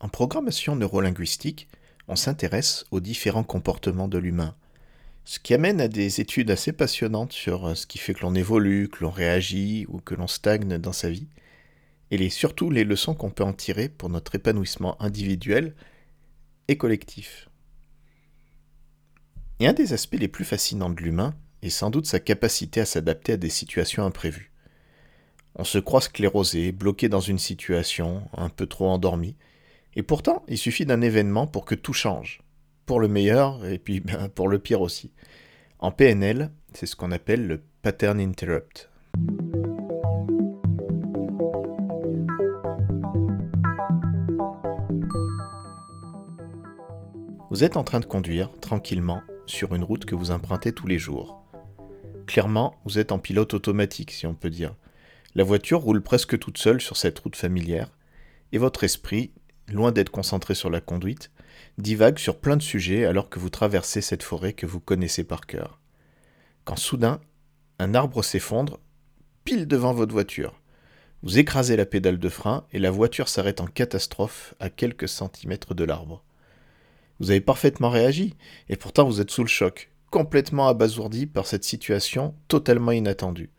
En programmation neurolinguistique, on s'intéresse aux différents comportements de l'humain, ce qui amène à des études assez passionnantes sur euh, ce qui fait que l'on évolue, que l'on réagit ou que l'on stagne dans sa vie, et surtout les leçons qu'on peut en tirer pour notre épanouissement individuel et collectif. Et un des aspects les plus fascinants de l'humain est sans doute sa capacité à s'adapter à des situations imprévues. On se croit sclérosé, bloqué dans une situation, un peu trop endormi, et pourtant il suffit d'un événement pour que tout change pour le meilleur et puis ben, pour le pire aussi. En PNL, c'est ce qu'on appelle le pattern interrupt. Vous êtes en train de conduire tranquillement sur une route que vous empruntez tous les jours. Clairement, vous êtes en pilote automatique, si on peut dire. La voiture roule presque toute seule sur cette route familière, et votre esprit, loin d'être concentré sur la conduite, divague sur plein de sujets alors que vous traversez cette forêt que vous connaissez par cœur. Quand soudain, un arbre s'effondre pile devant votre voiture. Vous écrasez la pédale de frein et la voiture s'arrête en catastrophe à quelques centimètres de l'arbre. Vous avez parfaitement réagi, et pourtant vous êtes sous le choc, complètement abasourdi par cette situation totalement inattendue.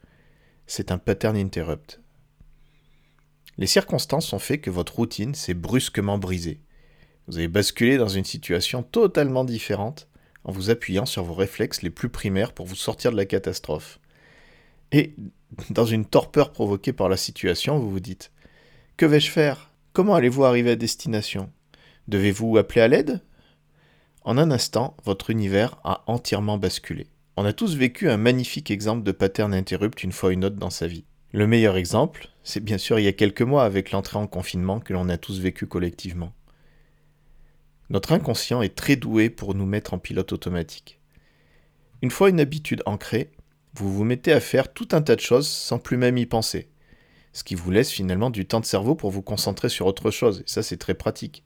C'est un pattern interrupt. Les circonstances ont fait que votre routine s'est brusquement brisée. Vous avez basculé dans une situation totalement différente en vous appuyant sur vos réflexes les plus primaires pour vous sortir de la catastrophe. Et dans une torpeur provoquée par la situation, vous vous dites Que vais-je faire? Comment allez-vous arriver à destination? Devez-vous appeler à l'aide? En un instant, votre univers a entièrement basculé. On a tous vécu un magnifique exemple de pattern interrupt une fois une autre dans sa vie. Le meilleur exemple, c'est bien sûr il y a quelques mois avec l'entrée en confinement que l'on a tous vécu collectivement. Notre inconscient est très doué pour nous mettre en pilote automatique. Une fois une habitude ancrée, vous vous mettez à faire tout un tas de choses sans plus même y penser. Ce qui vous laisse finalement du temps de cerveau pour vous concentrer sur autre chose, et ça c'est très pratique.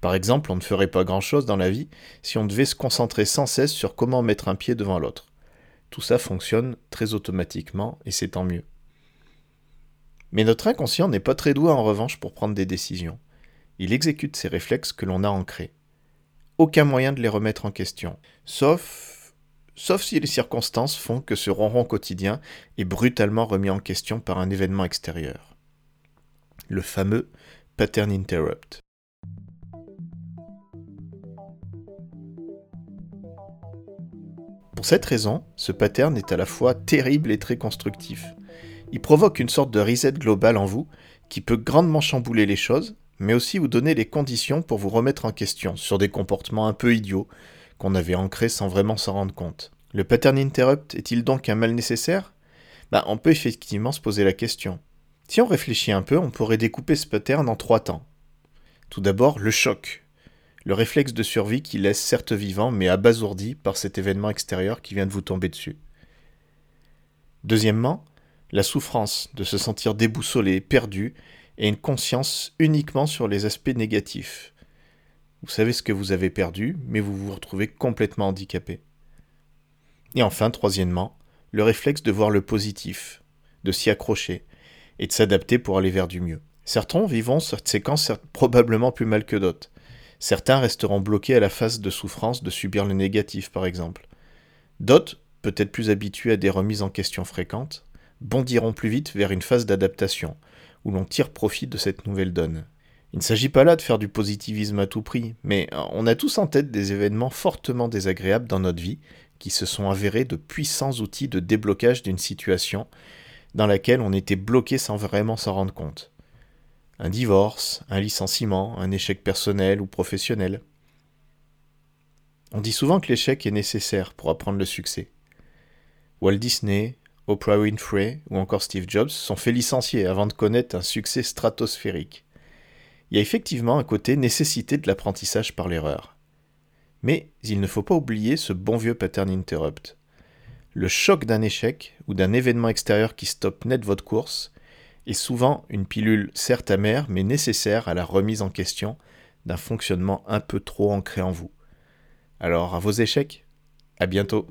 Par exemple, on ne ferait pas grand-chose dans la vie si on devait se concentrer sans cesse sur comment mettre un pied devant l'autre. Tout ça fonctionne très automatiquement, et c'est tant mieux. Mais notre inconscient n'est pas très doué en revanche pour prendre des décisions il exécute ces réflexes que l'on a ancrés. Aucun moyen de les remettre en question, sauf, sauf si les circonstances font que ce ronron quotidien est brutalement remis en question par un événement extérieur. Le fameux pattern interrupt. Pour cette raison, ce pattern est à la fois terrible et très constructif. Il provoque une sorte de reset global en vous qui peut grandement chambouler les choses mais aussi vous donner les conditions pour vous remettre en question sur des comportements un peu idiots qu'on avait ancrés sans vraiment s'en rendre compte. Le pattern interrupt est-il donc un mal nécessaire? Ben, On peut effectivement se poser la question. Si on réfléchit un peu, on pourrait découper ce pattern en trois temps. Tout d'abord, le choc. Le réflexe de survie qui laisse certes vivant mais abasourdi par cet événement extérieur qui vient de vous tomber dessus. Deuxièmement, la souffrance de se sentir déboussolé, perdu et une conscience uniquement sur les aspects négatifs. Vous savez ce que vous avez perdu, mais vous vous retrouvez complètement handicapé. Et enfin, troisièmement, le réflexe de voir le positif, de s'y accrocher et de s'adapter pour aller vers du mieux. Certains vivront cette séquence probablement plus mal que d'autres. Certains resteront bloqués à la phase de souffrance de subir le négatif, par exemple. D'autres, peut-être plus habitués à des remises en question fréquentes, bondiront plus vite vers une phase d'adaptation, où l'on tire profit de cette nouvelle donne. Il ne s'agit pas là de faire du positivisme à tout prix, mais on a tous en tête des événements fortement désagréables dans notre vie qui se sont avérés de puissants outils de déblocage d'une situation dans laquelle on était bloqué sans vraiment s'en rendre compte. Un divorce, un licenciement, un échec personnel ou professionnel. On dit souvent que l'échec est nécessaire pour apprendre le succès. Walt Disney, Oprah Winfrey ou encore Steve Jobs sont fait licencier avant de connaître un succès stratosphérique. Il y a effectivement un côté nécessité de l'apprentissage par l'erreur. Mais il ne faut pas oublier ce bon vieux pattern interrupt. Le choc d'un échec ou d'un événement extérieur qui stoppe net votre course est souvent une pilule certes amère mais nécessaire à la remise en question d'un fonctionnement un peu trop ancré en vous. Alors à vos échecs, à bientôt.